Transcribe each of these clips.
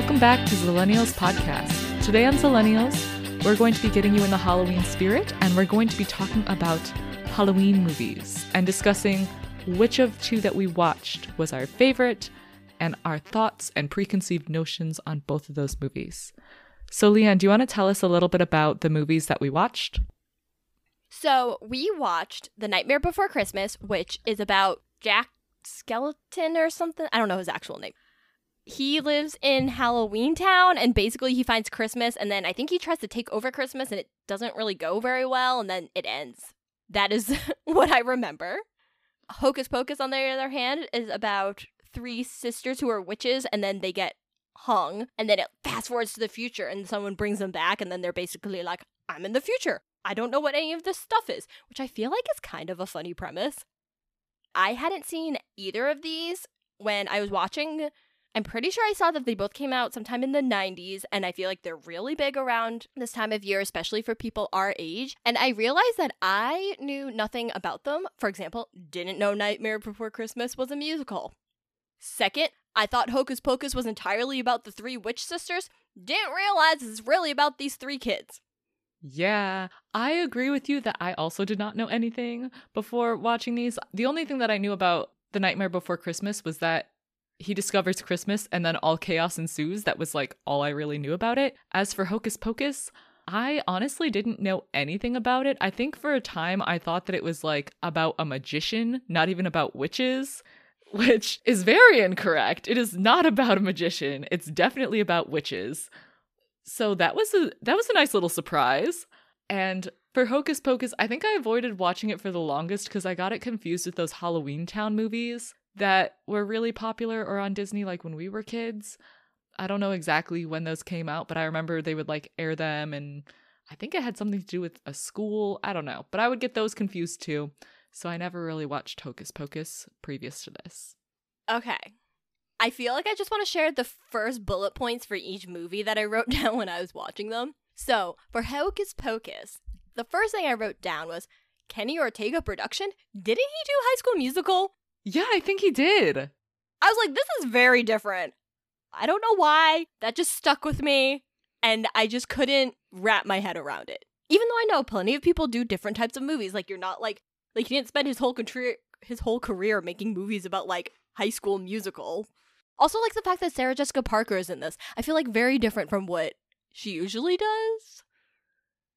Welcome back to Zillennials Podcast. Today on Zillennials, we're going to be getting you in the Halloween spirit and we're going to be talking about Halloween movies and discussing which of two that we watched was our favorite and our thoughts and preconceived notions on both of those movies. So, Lian, do you want to tell us a little bit about the movies that we watched? So we watched The Nightmare Before Christmas, which is about Jack Skeleton or something. I don't know his actual name. He lives in Halloween Town and basically he finds Christmas and then I think he tries to take over Christmas and it doesn't really go very well and then it ends. That is what I remember. Hocus Pocus, on the other hand, is about three sisters who are witches and then they get hung and then it fast forwards to the future and someone brings them back and then they're basically like, I'm in the future. I don't know what any of this stuff is, which I feel like is kind of a funny premise. I hadn't seen either of these when I was watching. I'm pretty sure I saw that they both came out sometime in the 90s, and I feel like they're really big around this time of year, especially for people our age. And I realized that I knew nothing about them. For example, didn't know Nightmare Before Christmas was a musical. Second, I thought Hocus Pocus was entirely about the three witch sisters. Didn't realize it's really about these three kids. Yeah, I agree with you that I also did not know anything before watching these. The only thing that I knew about The Nightmare Before Christmas was that he discovers Christmas and then all chaos ensues. That was like all I really knew about it. As for Hocus Pocus, I honestly didn't know anything about it. I think for a time I thought that it was like about a magician, not even about witches, which is very incorrect. It is not about a magician, it's definitely about witches. So that was a that was a nice little surprise. And for Hocus Pocus, I think I avoided watching it for the longest because I got it confused with those Halloween Town movies that were really popular or on Disney like when we were kids. I don't know exactly when those came out, but I remember they would like air them and I think it had something to do with a school. I don't know, but I would get those confused too. So I never really watched Hocus Pocus previous to this. Okay. I feel like I just want to share the first bullet points for each movie that I wrote down when I was watching them. So, for Hocus Pocus, the first thing I wrote down was Kenny Ortega production? Didn't he do High School Musical? Yeah, I think he did. I was like, this is very different. I don't know why. That just stuck with me, and I just couldn't wrap my head around it. Even though I know plenty of people do different types of movies, like you're not like like he didn't spend his whole career his whole career making movies about like High School Musical. Also, like the fact that Sarah Jessica Parker is in this. I feel like very different from what she usually does.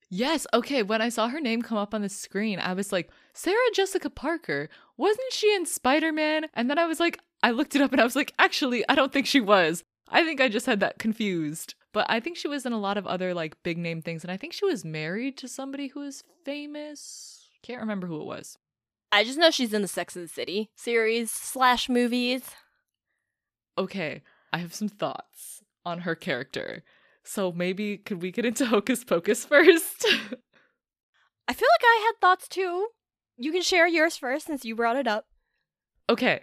Yes, okay. When I saw her name come up on the screen, I was like, Sarah Jessica Parker, wasn't she in Spider Man? And then I was like, I looked it up and I was like, actually, I don't think she was. I think I just had that confused. But I think she was in a lot of other like big name things. And I think she was married to somebody who is famous. Can't remember who it was. I just know she's in the Sex and the City series slash movies okay, I have some thoughts on her character. So maybe could we get into Hocus Pocus first? I feel like I had thoughts too. You can share yours first since you brought it up. Okay.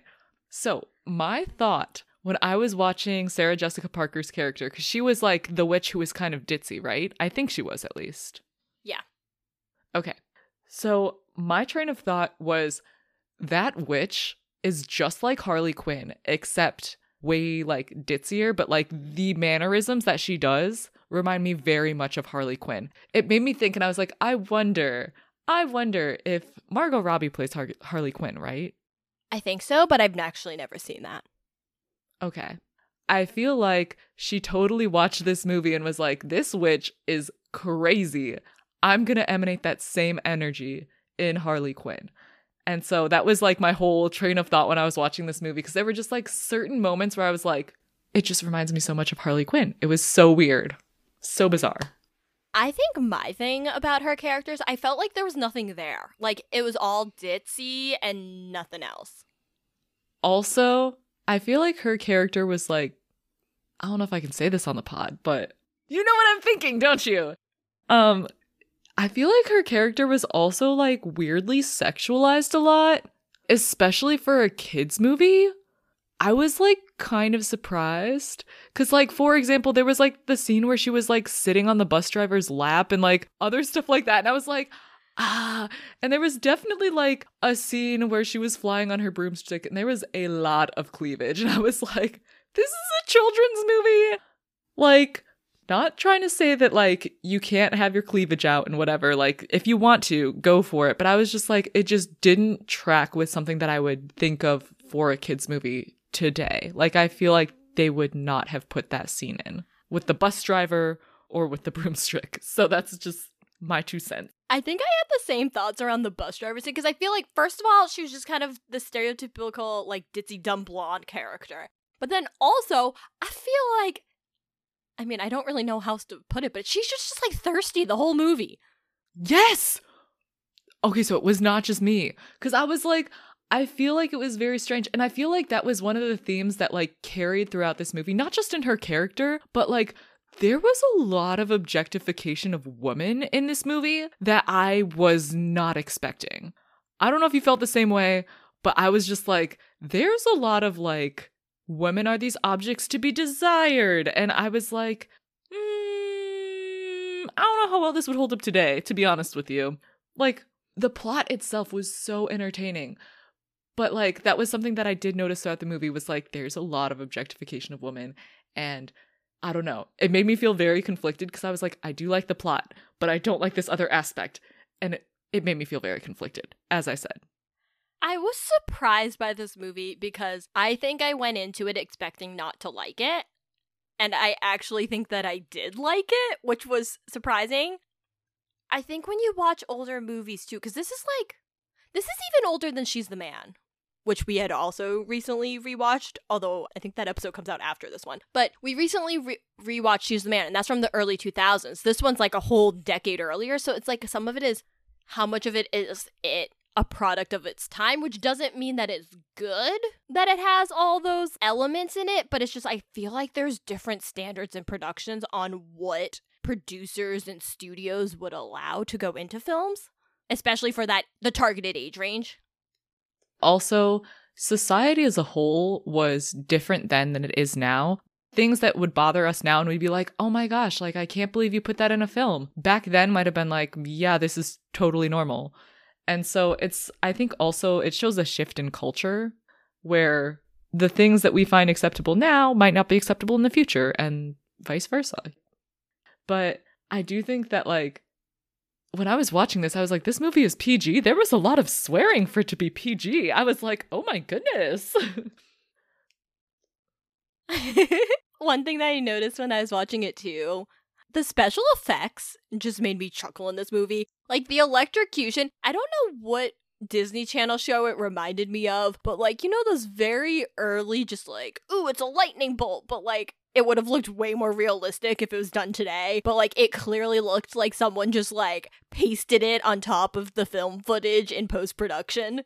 So, my thought when I was watching Sarah Jessica Parker's character, because she was like the witch who was kind of ditzy, right? I think she was at least. Yeah. Okay. So, my train of thought was that witch is just like Harley Quinn, except way like ditzier, but like the mannerisms that she does remind me very much of Harley Quinn. It made me think, and I was like, I wonder, I wonder if Margot Robbie plays Har- Harley Quinn, right? I think so, but I've actually never seen that. Okay. I feel like she totally watched this movie and was like, this witch is crazy. I'm going to emanate that same energy in Harley Quinn. And so that was like my whole train of thought when I was watching this movie because there were just like certain moments where I was like, it just reminds me so much of Harley Quinn. It was so weird, so bizarre. I think my thing about her characters, I felt like there was nothing there. Like it was all ditzy and nothing else. Also, I feel like her character was like, I don't know if I can say this on the pod, but you know what I'm thinking, don't you? Um, I feel like her character was also like weirdly sexualized a lot, especially for a kids movie. I was like kind of surprised cuz like for example there was like the scene where she was like sitting on the bus driver's lap and like other stuff like that and I was like ah and there was definitely like a scene where she was flying on her broomstick and there was a lot of cleavage and I was like this is a children's movie Like, not trying to say that like you can't have your cleavage out and whatever. Like, if you want to, go for it. But I was just like, it just didn't track with something that I would think of for a kids movie today. Like, I feel like they would not have put that scene in with the bus driver or with the broomstick. So that's just my two cents. I think I had the same thoughts around the bus driver scene because I feel like, first of all, she was just kind of the stereotypical, like, ditzy dumb blonde character. But then also, I feel like I mean, I don't really know how else to put it, but she's just, just like thirsty the whole movie. Yes. Okay, so it was not just me cuz I was like I feel like it was very strange and I feel like that was one of the themes that like carried throughout this movie, not just in her character, but like there was a lot of objectification of women in this movie that I was not expecting. I don't know if you felt the same way, but I was just like there's a lot of like women are these objects to be desired. And I was like, mm, I don't know how well this would hold up today, to be honest with you. Like, the plot itself was so entertaining. But like that was something that I did notice throughout the movie was like there's a lot of objectification of women and I don't know. It made me feel very conflicted because I was like I do like the plot, but I don't like this other aspect. And it, it made me feel very conflicted, as I said. I was surprised by this movie because I think I went into it expecting not to like it. And I actually think that I did like it, which was surprising. I think when you watch older movies too, because this is like, this is even older than She's the Man, which we had also recently rewatched, although I think that episode comes out after this one. But we recently re- rewatched She's the Man, and that's from the early 2000s. This one's like a whole decade earlier, so it's like some of it is how much of it is it a product of its time, which doesn't mean that it's good that it has all those elements in it, but it's just I feel like there's different standards and productions on what producers and studios would allow to go into films, especially for that the targeted age range. Also, society as a whole was different then than it is now. Things that would bother us now and we'd be like, oh my gosh, like I can't believe you put that in a film. Back then might have been like, yeah, this is totally normal. And so it's, I think also it shows a shift in culture where the things that we find acceptable now might not be acceptable in the future and vice versa. But I do think that, like, when I was watching this, I was like, this movie is PG. There was a lot of swearing for it to be PG. I was like, oh my goodness. One thing that I noticed when I was watching it too the special effects just made me chuckle in this movie. Like the electrocution, I don't know what Disney Channel show it reminded me of, but like, you know, those very early, just like, ooh, it's a lightning bolt, but like, it would have looked way more realistic if it was done today. But like, it clearly looked like someone just like pasted it on top of the film footage in post production.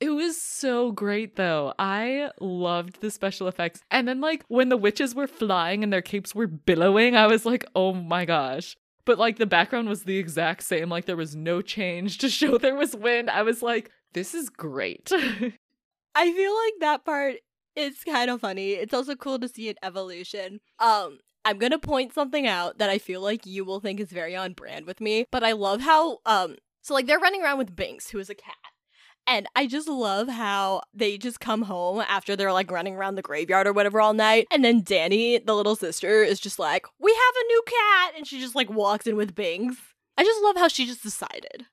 It was so great though. I loved the special effects. And then like when the witches were flying and their capes were billowing, I was like, "Oh my gosh." But like the background was the exact same, like there was no change to show there was wind. I was like, "This is great." I feel like that part is kind of funny. It's also cool to see an evolution. Um I'm to point something out that I feel like you will think is very on brand with me, but I love how um so like they're running around with Binks, who is a cat. And I just love how they just come home after they're like running around the graveyard or whatever all night. And then Danny, the little sister, is just like, We have a new cat. And she just like walks in with Binks. I just love how she just decided.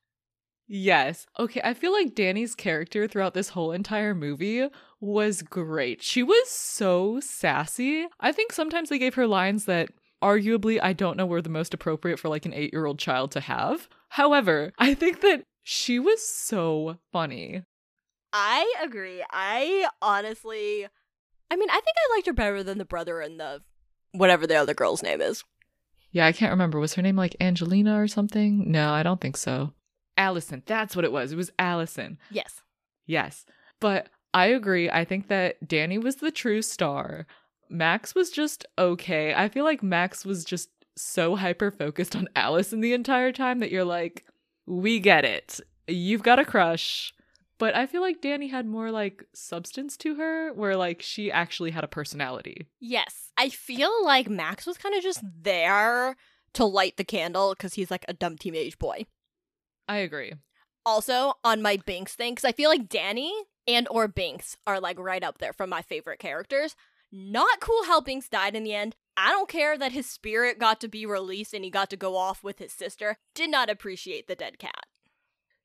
Yes. Okay, I feel like Danny's character throughout this whole entire movie was great. She was so sassy. I think sometimes they gave her lines that arguably I don't know were the most appropriate for like an eight year old child to have. However, I think that she was so funny. I agree. I honestly, I mean, I think I liked her better than the brother and the whatever the other girl's name is. Yeah, I can't remember. Was her name like Angelina or something? No, I don't think so. Allison. That's what it was. It was Allison. Yes. Yes. But I agree. I think that Danny was the true star. Max was just okay. I feel like Max was just so hyper focused on Allison the entire time that you're like, we get it. You've got a crush. But I feel like Danny had more like substance to her, where like she actually had a personality. Yes. I feel like Max was kind of just there to light the candle because he's like a dumb teenage boy. I agree. Also, on my Binks thing, because I feel like Danny and or Binks are like right up there from my favorite characters. Not cool how Binks died in the end. I don't care that his spirit got to be released and he got to go off with his sister. Did not appreciate the dead cat.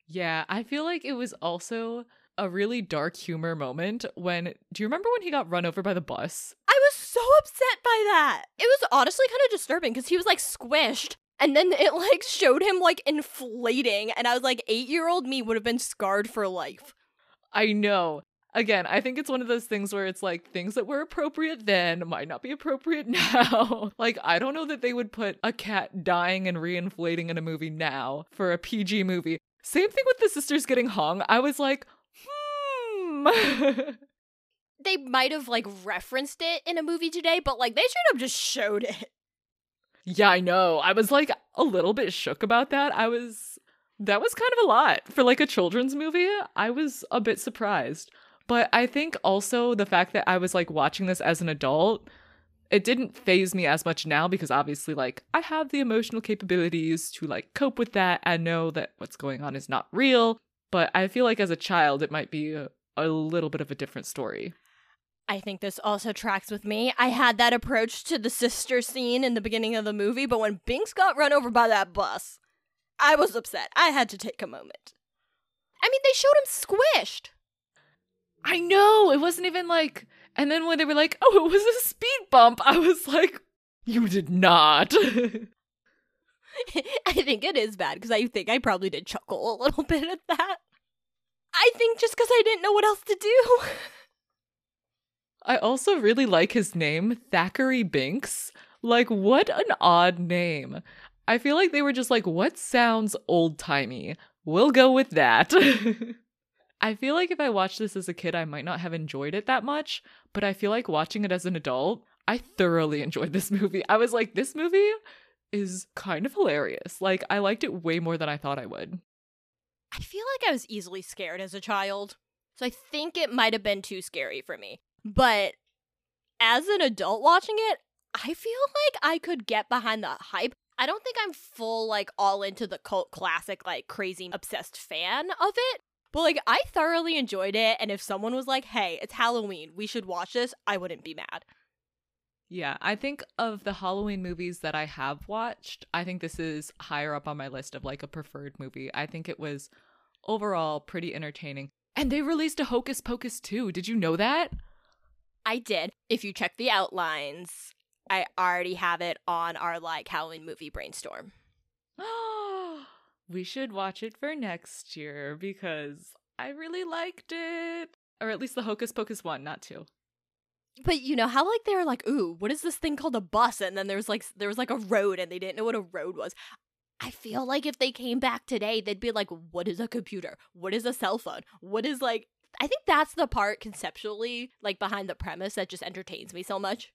Yeah, I feel like it was also a really dark humor moment when do you remember when he got run over by the bus? I was so upset by that. It was honestly kind of disturbing because he was like squished and then it like showed him like inflating and I was like 8-year-old me would have been scarred for life. I know. Again, I think it's one of those things where it's like things that were appropriate then might not be appropriate now. like, I don't know that they would put a cat dying and reinflating in a movie now for a PG movie. Same thing with the sisters getting hung. I was like, hmm. they might have like referenced it in a movie today, but like they should have just showed it. Yeah, I know. I was like a little bit shook about that. I was that was kind of a lot for like a children's movie. I was a bit surprised. But I think also the fact that I was like watching this as an adult, it didn't faze me as much now because obviously like I have the emotional capabilities to like cope with that and know that what's going on is not real. But I feel like as a child it might be a, a little bit of a different story. I think this also tracks with me. I had that approach to the sister scene in the beginning of the movie, but when Binks got run over by that bus, I was upset. I had to take a moment. I mean, they showed him squished. I know. It wasn't even like. And then when they were like, oh, it was a speed bump, I was like, you did not. I think it is bad because I think I probably did chuckle a little bit at that. I think just because I didn't know what else to do. I also really like his name, Thackeray Binks. Like, what an odd name. I feel like they were just like, what sounds old timey? We'll go with that. I feel like if I watched this as a kid, I might not have enjoyed it that much, but I feel like watching it as an adult, I thoroughly enjoyed this movie. I was like, this movie is kind of hilarious. Like, I liked it way more than I thought I would. I feel like I was easily scared as a child, so I think it might have been too scary for me. But as an adult watching it, I feel like I could get behind the hype. I don't think I'm full, like, all into the cult classic, like, crazy obsessed fan of it. But, like, I thoroughly enjoyed it. And if someone was like, hey, it's Halloween, we should watch this, I wouldn't be mad. Yeah, I think of the Halloween movies that I have watched, I think this is higher up on my list of like a preferred movie. I think it was overall pretty entertaining. And they released a Hocus Pocus 2. Did you know that? I did. If you check the outlines, I already have it on our like Halloween movie brainstorm. we should watch it for next year because I really liked it. Or at least the Hocus Pocus one, not two. But you know how like they were like, "Ooh, what is this thing called a bus?" And then there was like there was like a road, and they didn't know what a road was. I feel like if they came back today, they'd be like, "What is a computer? What is a cell phone? What is like?" I think that's the part conceptually, like behind the premise, that just entertains me so much.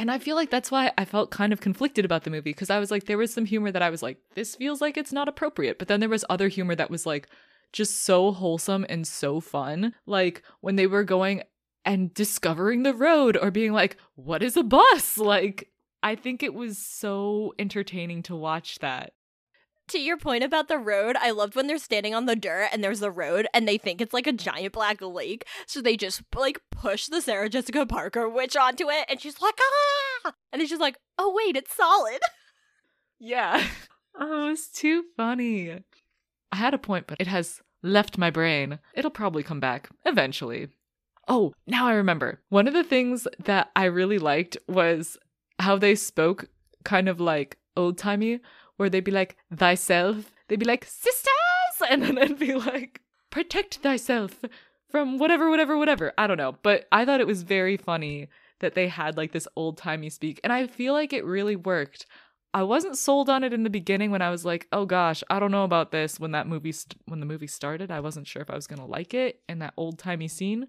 And I feel like that's why I felt kind of conflicted about the movie because I was like, there was some humor that I was like, this feels like it's not appropriate. But then there was other humor that was like just so wholesome and so fun. Like when they were going and discovering the road or being like, what is a bus? Like, I think it was so entertaining to watch that to your point about the road, I loved when they're standing on the dirt and there's the road and they think it's like a giant black lake. So they just like push the Sarah Jessica Parker witch onto it and she's like, ah! And then she's like, oh, wait, it's solid. Yeah. Oh, was too funny. I had a point, but it has left my brain. It'll probably come back eventually. Oh, now I remember. One of the things that I really liked was how they spoke kind of like old timey where they'd be like, thyself. They'd be like, sisters! And then it'd be like, protect thyself from whatever, whatever, whatever. I don't know. But I thought it was very funny that they had like this old timey speak. And I feel like it really worked. I wasn't sold on it in the beginning when I was like, "Oh gosh, I don't know about this." When that movie st- when the movie started, I wasn't sure if I was going to like it in that old-timey scene.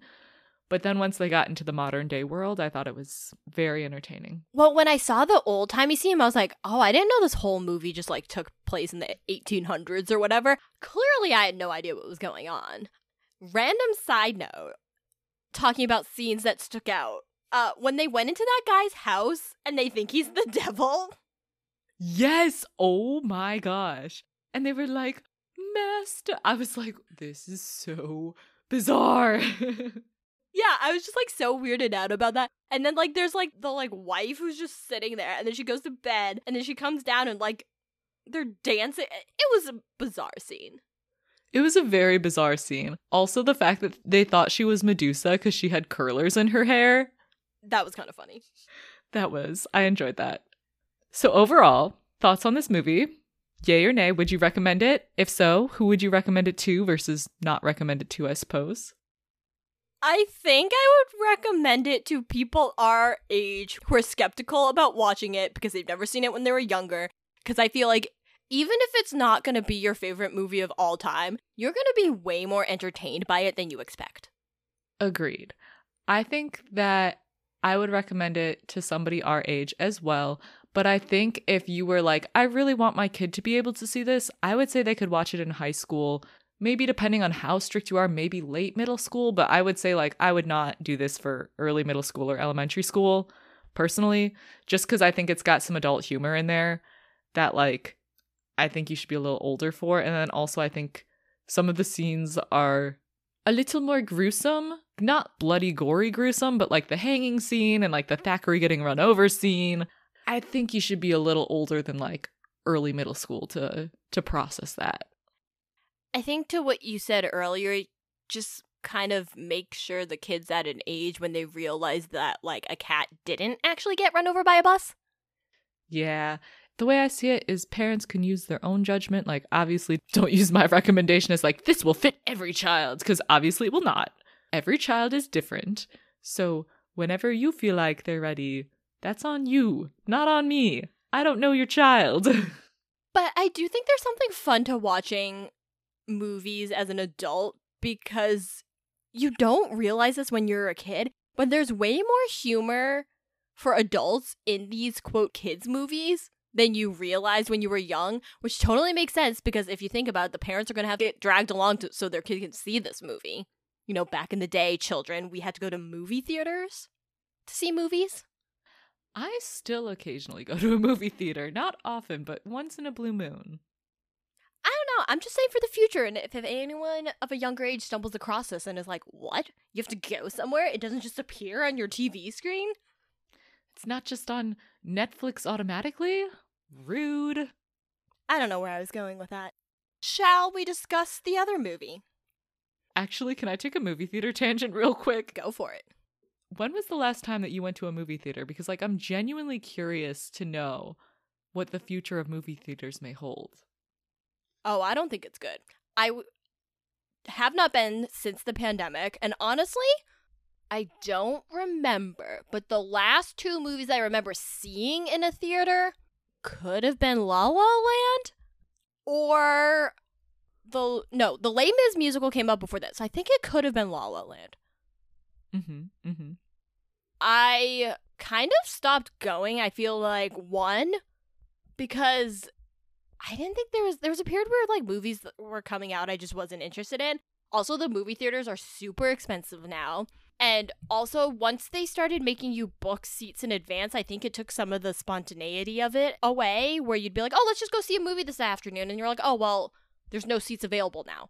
But then once they got into the modern day world, I thought it was very entertaining. Well, when I saw the old timey scene, I was like, oh, I didn't know this whole movie just like took place in the 1800s or whatever. Clearly, I had no idea what was going on. Random side note talking about scenes that stuck out. Uh, when they went into that guy's house and they think he's the devil. Yes. Oh my gosh. And they were like, Master. I was like, this is so bizarre. Yeah, I was just like so weirded out about that. And then like there's like the like wife who's just sitting there and then she goes to bed and then she comes down and like they're dancing. It was a bizarre scene. It was a very bizarre scene. Also, the fact that they thought she was Medusa because she had curlers in her hair. That was kind of funny. That was, I enjoyed that. So, overall, thoughts on this movie? Yay or nay? Would you recommend it? If so, who would you recommend it to versus not recommend it to, I suppose? I think I would recommend it to people our age who are skeptical about watching it because they've never seen it when they were younger. Because I feel like even if it's not going to be your favorite movie of all time, you're going to be way more entertained by it than you expect. Agreed. I think that I would recommend it to somebody our age as well. But I think if you were like, I really want my kid to be able to see this, I would say they could watch it in high school. Maybe depending on how strict you are, maybe late middle school. But I would say, like, I would not do this for early middle school or elementary school personally, just because I think it's got some adult humor in there that, like, I think you should be a little older for. And then also, I think some of the scenes are a little more gruesome. Not bloody, gory gruesome, but like the hanging scene and like the Thackeray getting run over scene. I think you should be a little older than like early middle school to to process that. I think to what you said earlier, just kind of make sure the kids at an age when they realize that like a cat didn't actually get run over by a bus. Yeah, the way I see it is parents can use their own judgment. Like, obviously, don't use my recommendation as like, this will fit every child, because obviously it will not. Every child is different. So, whenever you feel like they're ready, that's on you, not on me. I don't know your child. but I do think there's something fun to watching movies as an adult because you don't realize this when you're a kid, but there's way more humor for adults in these quote kids movies than you realized when you were young, which totally makes sense because if you think about it, the parents are going to have to get dragged along to, so their kid can see this movie. You know, back in the day, children, we had to go to movie theaters to see movies. I still occasionally go to a movie theater, not often, but once in a blue moon. Know. I'm just saying for the future. And if, if anyone of a younger age stumbles across this and is like, what? You have to go somewhere? It doesn't just appear on your TV screen? It's not just on Netflix automatically? Rude. I don't know where I was going with that. Shall we discuss the other movie? Actually, can I take a movie theater tangent real quick? Go for it. When was the last time that you went to a movie theater? Because, like, I'm genuinely curious to know what the future of movie theaters may hold. Oh, I don't think it's good. I w- have not been since the pandemic, and honestly, I don't remember. But the last two movies I remember seeing in a theater could have been La La Land or the no, the Les Mis musical came out before this. I think it could have been La La Land. Mhm. Mhm. I kind of stopped going. I feel like one because I didn't think there was there was a period where like movies were coming out I just wasn't interested in. Also, the movie theaters are super expensive now. And also, once they started making you book seats in advance, I think it took some of the spontaneity of it away, where you'd be like, oh, let's just go see a movie this afternoon. And you're like, oh, well, there's no seats available now.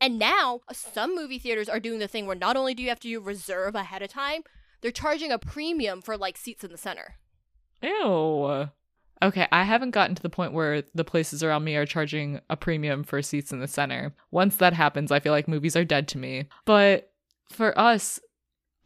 And now, some movie theaters are doing the thing where not only do you have to reserve ahead of time, they're charging a premium for like seats in the center. Ew. Okay, I haven't gotten to the point where the places around me are charging a premium for seats in the center. Once that happens, I feel like movies are dead to me. But for us,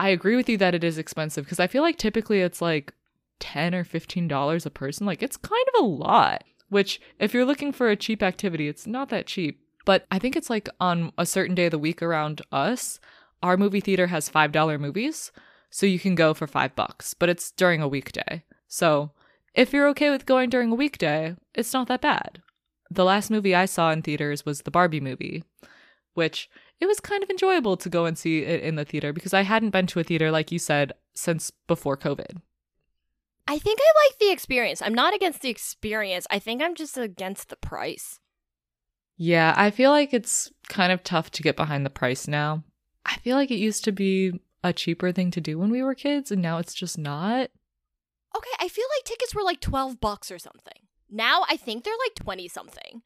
I agree with you that it is expensive because I feel like typically it's like 10 or 15 dollars a person. Like it's kind of a lot, which if you're looking for a cheap activity, it's not that cheap. But I think it's like on a certain day of the week around us, our movie theater has $5 movies, so you can go for 5 bucks, but it's during a weekday. So, if you're okay with going during a weekday, it's not that bad. The last movie I saw in theaters was the Barbie movie, which it was kind of enjoyable to go and see it in the theater because I hadn't been to a theater, like you said, since before COVID. I think I like the experience. I'm not against the experience. I think I'm just against the price. Yeah, I feel like it's kind of tough to get behind the price now. I feel like it used to be a cheaper thing to do when we were kids, and now it's just not. Okay, I feel like tickets were like 12 bucks or something. Now I think they're like 20 something.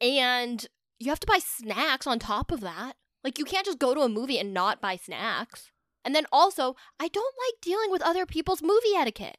And you have to buy snacks on top of that. Like you can't just go to a movie and not buy snacks. And then also, I don't like dealing with other people's movie etiquette.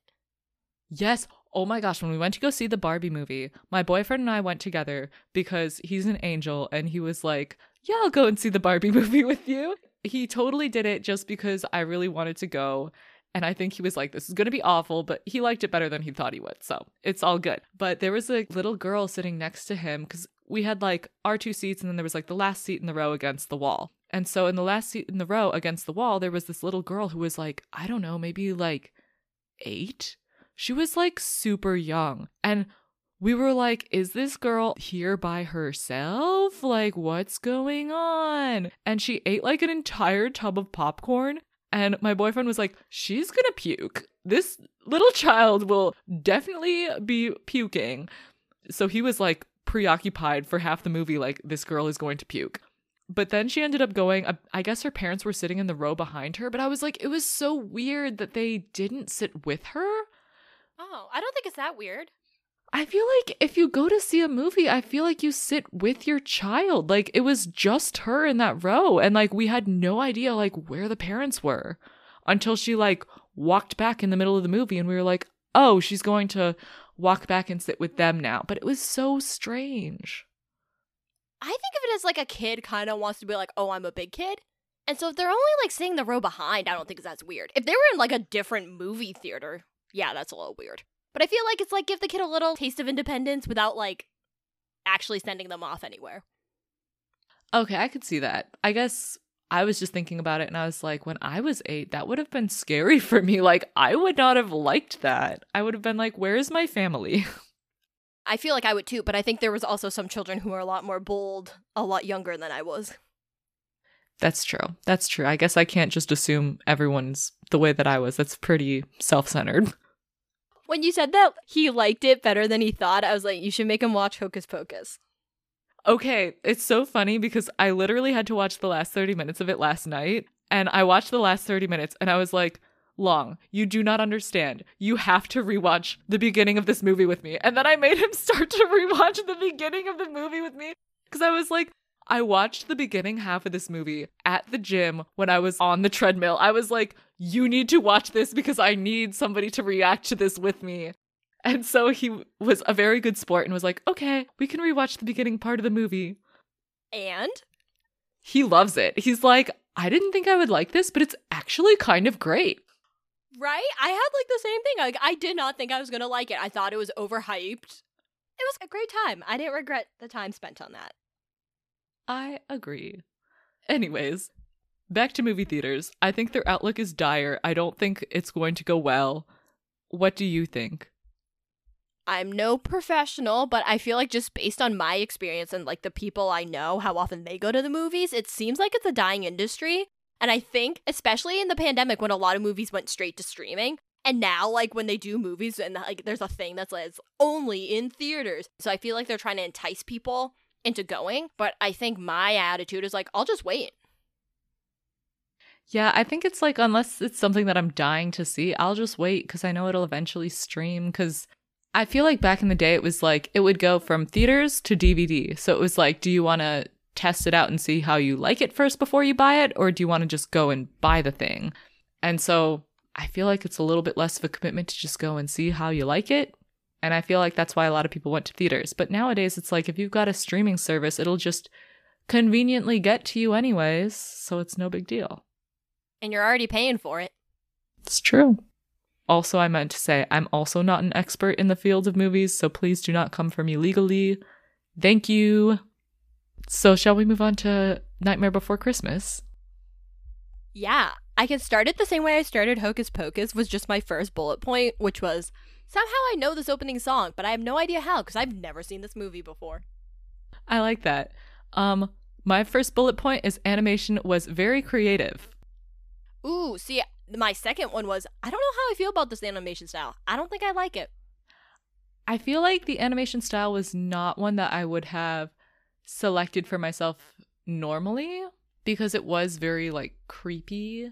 Yes. Oh my gosh, when we went to go see the Barbie movie, my boyfriend and I went together because he's an angel and he was like, Yeah, I'll go and see the Barbie movie with you. He totally did it just because I really wanted to go. And I think he was like, this is going to be awful, but he liked it better than he thought he would. So it's all good. But there was a little girl sitting next to him because we had like our two seats and then there was like the last seat in the row against the wall. And so in the last seat in the row against the wall, there was this little girl who was like, I don't know, maybe like eight. She was like super young. And we were like, is this girl here by herself? Like, what's going on? And she ate like an entire tub of popcorn. And my boyfriend was like, she's gonna puke. This little child will definitely be puking. So he was like preoccupied for half the movie, like, this girl is going to puke. But then she ended up going, uh, I guess her parents were sitting in the row behind her, but I was like, it was so weird that they didn't sit with her. Oh, I don't think it's that weird. I feel like if you go to see a movie, I feel like you sit with your child. Like it was just her in that row and like we had no idea like where the parents were until she like walked back in the middle of the movie and we were like, "Oh, she's going to walk back and sit with them now." But it was so strange. I think of it as like a kid kind of wants to be like, "Oh, I'm a big kid." And so if they're only like sitting the row behind, I don't think that's weird. If they were in like a different movie theater, yeah, that's a little weird. But I feel like it's like give the kid a little taste of independence without like actually sending them off anywhere. Okay, I could see that. I guess I was just thinking about it and I was like, when I was eight, that would have been scary for me. Like, I would not have liked that. I would have been like, where is my family? I feel like I would too, but I think there was also some children who were a lot more bold, a lot younger than I was. That's true. That's true. I guess I can't just assume everyone's the way that I was. That's pretty self centered. When you said that he liked it better than he thought, I was like, you should make him watch Hocus Pocus. Okay, it's so funny because I literally had to watch the last 30 minutes of it last night. And I watched the last 30 minutes and I was like, Long, you do not understand. You have to rewatch the beginning of this movie with me. And then I made him start to rewatch the beginning of the movie with me because I was like, I watched the beginning half of this movie at the gym when I was on the treadmill. I was like, you need to watch this because I need somebody to react to this with me. And so he was a very good sport and was like, okay, we can rewatch the beginning part of the movie. And? He loves it. He's like, I didn't think I would like this, but it's actually kind of great. Right? I had like the same thing. Like I did not think I was gonna like it. I thought it was overhyped. It was a great time. I didn't regret the time spent on that. I agree. Anyways, back to movie theaters. I think their outlook is dire. I don't think it's going to go well. What do you think? I'm no professional, but I feel like just based on my experience and like the people I know, how often they go to the movies, it seems like it's a dying industry. And I think, especially in the pandemic when a lot of movies went straight to streaming, and now like when they do movies and like there's a thing that's like only in theaters. So I feel like they're trying to entice people into going, but I think my attitude is like I'll just wait. Yeah, I think it's like unless it's something that I'm dying to see, I'll just wait cuz I know it'll eventually stream cuz I feel like back in the day it was like it would go from theaters to DVD. So it was like do you want to test it out and see how you like it first before you buy it, or do you want to just go and buy the thing? And so I feel like it's a little bit less of a commitment to just go and see how you like it. And I feel like that's why a lot of people went to theaters. But nowadays, it's like if you've got a streaming service, it'll just conveniently get to you anyways. So it's no big deal. And you're already paying for it. It's true. Also, I meant to say, I'm also not an expert in the field of movies, so please do not come for me legally. Thank you. So, shall we move on to Nightmare Before Christmas? Yeah, I can start it the same way I started Hocus Pocus, was just my first bullet point, which was somehow I know this opening song, but I have no idea how because I've never seen this movie before. I like that. Um, my first bullet point is animation was very creative. Ooh, see, my second one was I don't know how I feel about this animation style. I don't think I like it. I feel like the animation style was not one that I would have selected for myself normally because it was very like creepy.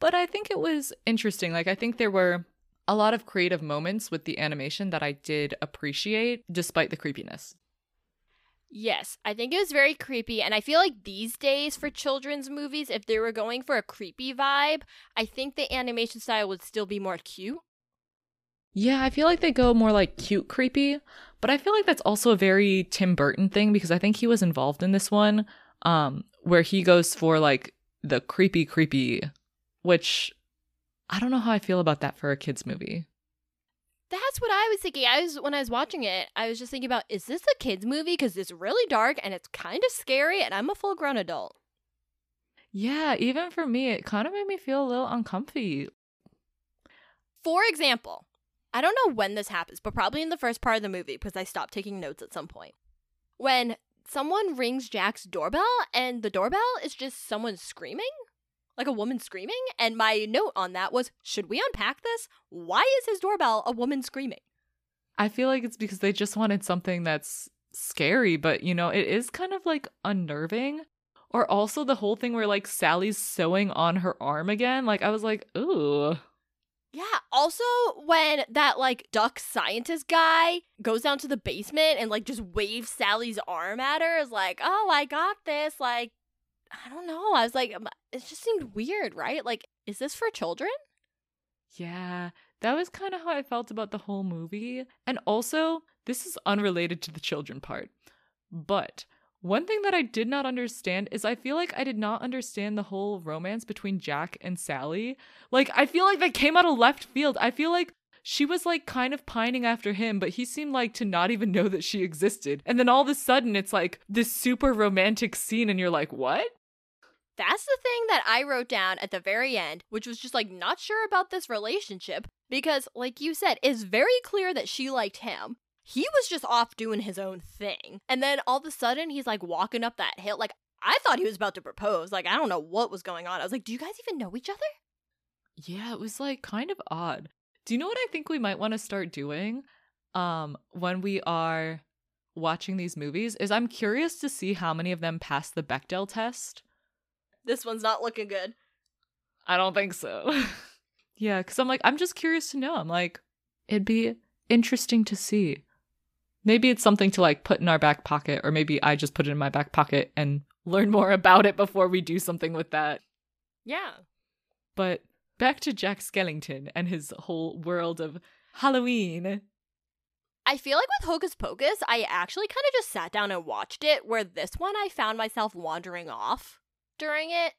But I think it was interesting. Like, I think there were a lot of creative moments with the animation that I did appreciate despite the creepiness. Yes, I think it was very creepy. And I feel like these days for children's movies, if they were going for a creepy vibe, I think the animation style would still be more cute. Yeah, I feel like they go more like cute creepy, but I feel like that's also a very Tim Burton thing because I think he was involved in this one um where he goes for like the creepy creepy which I don't know how I feel about that for a kids movie. That's what I was thinking. I was when I was watching it, I was just thinking about is this a kids movie cuz it's really dark and it's kind of scary and I'm a full-grown adult. Yeah, even for me it kind of made me feel a little uncomfy. For example, I don't know when this happens, but probably in the first part of the movie because I stopped taking notes at some point. When someone rings Jack's doorbell and the doorbell is just someone screaming, like a woman screaming. And my note on that was should we unpack this? Why is his doorbell a woman screaming? I feel like it's because they just wanted something that's scary, but you know, it is kind of like unnerving. Or also the whole thing where like Sally's sewing on her arm again. Like I was like, ooh. Yeah. Also, when that like duck scientist guy goes down to the basement and like just waves Sally's arm at her, is like, oh, I got this. Like, I don't know. I was like, it just seemed weird, right? Like, is this for children? Yeah, that was kind of how I felt about the whole movie. And also, this is unrelated to the children part. But one thing that I did not understand is I feel like I did not understand the whole romance between Jack and Sally. Like, I feel like that came out of left field. I feel like she was like kind of pining after him, but he seemed like to not even know that she existed. And then all of a sudden, it's like this super romantic scene, and you're like, what? That's the thing that I wrote down at the very end, which was just like not sure about this relationship because, like you said, it's very clear that she liked him he was just off doing his own thing. And then all of a sudden, he's like walking up that hill. Like, I thought he was about to propose. Like, I don't know what was going on. I was like, do you guys even know each other? Yeah, it was like kind of odd. Do you know what I think we might want to start doing um when we are watching these movies is I'm curious to see how many of them pass the Bechdel test. This one's not looking good. I don't think so. yeah, cuz I'm like I'm just curious to know. I'm like it'd be interesting to see. Maybe it's something to like put in our back pocket, or maybe I just put it in my back pocket and learn more about it before we do something with that. Yeah. But back to Jack Skellington and his whole world of Halloween. I feel like with Hocus Pocus, I actually kind of just sat down and watched it, where this one I found myself wandering off during it.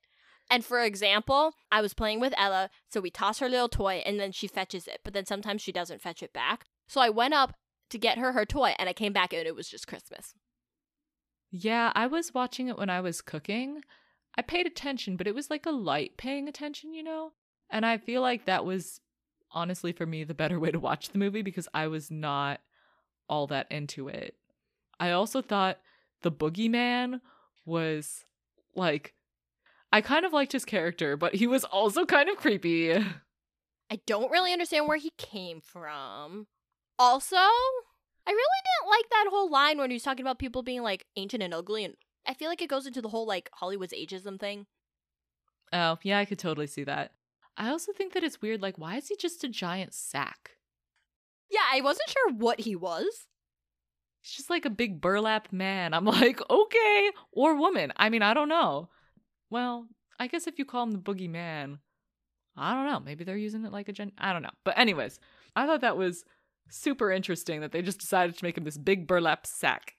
And for example, I was playing with Ella, so we toss her little toy and then she fetches it, but then sometimes she doesn't fetch it back. So I went up to get her her toy and I came back and it was just Christmas. Yeah, I was watching it when I was cooking. I paid attention, but it was like a light paying attention, you know? And I feel like that was honestly for me the better way to watch the movie because I was not all that into it. I also thought the boogeyman was like I kind of liked his character, but he was also kind of creepy. I don't really understand where he came from. Also, I really didn't like that whole line when he was talking about people being like ancient and ugly, and I feel like it goes into the whole like Hollywood's ageism thing. Oh, yeah, I could totally see that. I also think that it's weird, like, why is he just a giant sack? Yeah, I wasn't sure what he was. He's just like a big burlap man. I'm like, okay, or woman. I mean, I don't know. Well, I guess if you call him the boogeyman, I don't know. Maybe they're using it like a gen. I don't know. But, anyways, I thought that was super interesting that they just decided to make him this big burlap sack.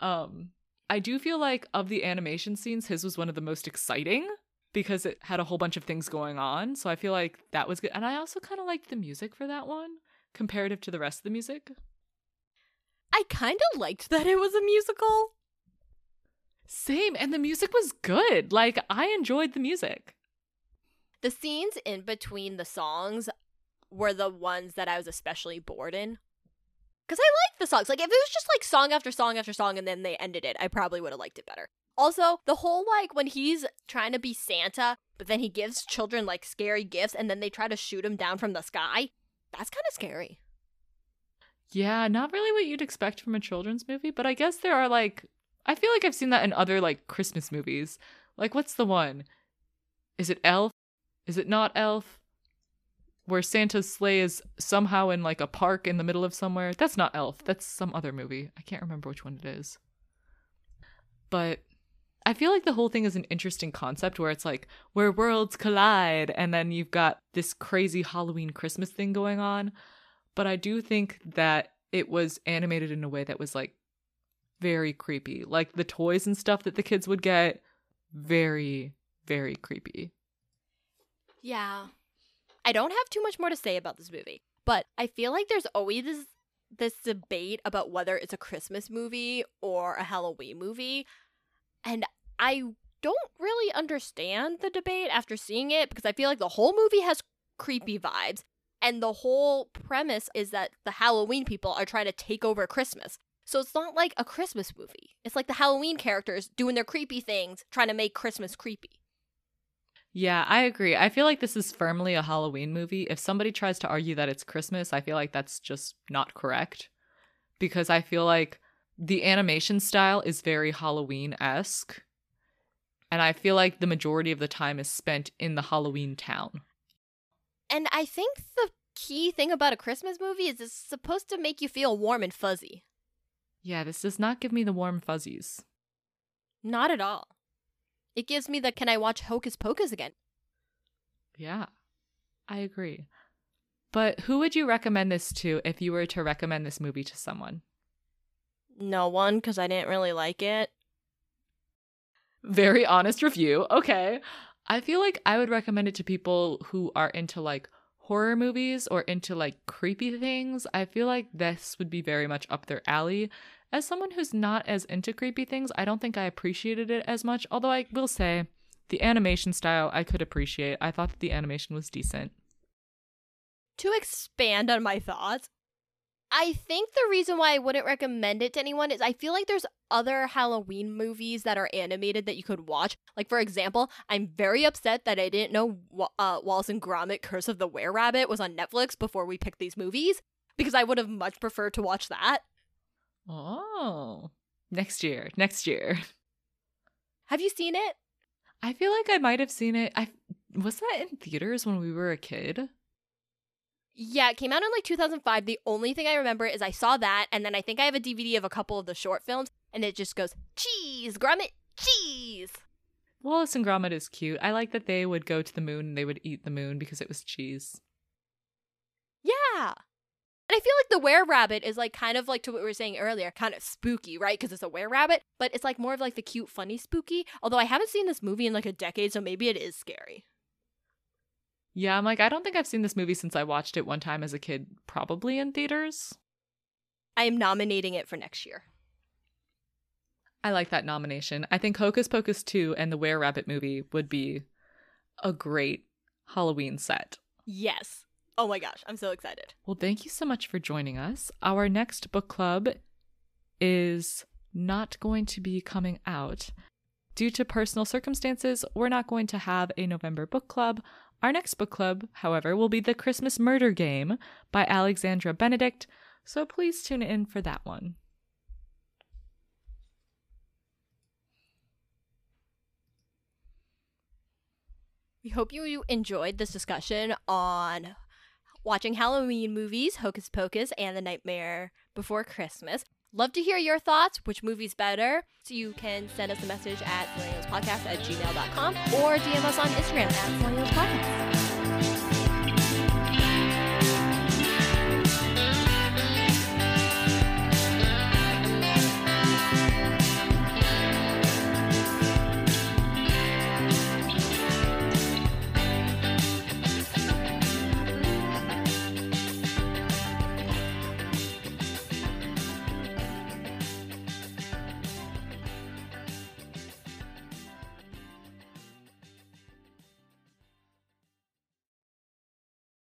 Um, I do feel like of the animation scenes, his was one of the most exciting because it had a whole bunch of things going on. So I feel like that was good. And I also kind of liked the music for that one comparative to the rest of the music. I kind of liked that it was a musical. Same. And the music was good. Like, I enjoyed the music. The scenes in between the songs were the ones that I was especially bored in. Because I like the songs. Like, if it was just like song after song after song and then they ended it, I probably would have liked it better. Also, the whole like when he's trying to be Santa, but then he gives children like scary gifts and then they try to shoot him down from the sky, that's kind of scary. Yeah, not really what you'd expect from a children's movie, but I guess there are like I feel like I've seen that in other like Christmas movies. Like what's the one? Is it Elf? Is it not Elf? Where Santa's sleigh is somehow in like a park in the middle of somewhere. That's not Elf. That's some other movie. I can't remember which one it is. but I feel like the whole thing is an interesting concept where it's like where worlds collide and then you've got this crazy Halloween Christmas thing going on. But I do think that it was animated in a way that was like very creepy. Like the toys and stuff that the kids would get, very, very creepy. Yeah. I don't have too much more to say about this movie, but I feel like there's always this this debate about whether it's a Christmas movie or a Halloween movie. And I don't really understand the debate after seeing it because I feel like the whole movie has creepy vibes. And the whole premise is that the Halloween people are trying to take over Christmas. So it's not like a Christmas movie. It's like the Halloween characters doing their creepy things, trying to make Christmas creepy. Yeah, I agree. I feel like this is firmly a Halloween movie. If somebody tries to argue that it's Christmas, I feel like that's just not correct. Because I feel like the animation style is very Halloween esque. And I feel like the majority of the time is spent in the Halloween town. And I think the key thing about a Christmas movie is it's supposed to make you feel warm and fuzzy. Yeah, this does not give me the warm fuzzies. Not at all. It gives me the can I watch Hocus Pocus again? Yeah, I agree. But who would you recommend this to if you were to recommend this movie to someone? No one, because I didn't really like it. Very honest review. Okay. I feel like I would recommend it to people who are into like horror movies or into like creepy things. I feel like this would be very much up their alley. As someone who's not as into creepy things, I don't think I appreciated it as much, although I will say the animation style I could appreciate. I thought that the animation was decent. To expand on my thoughts, I think the reason why I wouldn't recommend it to anyone is I feel like there's other Halloween movies that are animated that you could watch. Like, for example, I'm very upset that I didn't know uh, Wallace and Gromit Curse of the Were Rabbit was on Netflix before we picked these movies because I would have much preferred to watch that. Oh, next year, next year. Have you seen it? I feel like I might have seen it. I was that in theaters when we were a kid. Yeah, it came out in like 2005. The only thing I remember is I saw that, and then I think I have a DVD of a couple of the short films, and it just goes, cheese, Gromit, cheese. Wallace and Gromit is cute. I like that they would go to the moon and they would eat the moon because it was cheese. Yeah. And I feel like the were rabbit is like kind of like to what we were saying earlier, kind of spooky, right? Because it's a were rabbit, but it's like more of like the cute, funny spooky. Although I haven't seen this movie in like a decade, so maybe it is scary. Yeah, I'm like, I don't think I've seen this movie since I watched it one time as a kid, probably in theaters. I am nominating it for next year. I like that nomination. I think Hocus Pocus 2 and the Were Rabbit movie would be a great Halloween set. Yes. Oh my gosh, I'm so excited. Well, thank you so much for joining us. Our next book club is not going to be coming out. Due to personal circumstances, we're not going to have a November book club. Our next book club, however, will be The Christmas Murder Game by Alexandra Benedict, so please tune in for that one. We hope you enjoyed this discussion on watching Halloween movies, Hocus Pocus, and The Nightmare Before Christmas. Love to hear your thoughts. Which movie's better? So you can send us a message at zillennialspodcast at gmail.com or DM us on Instagram at zillennialspodcast.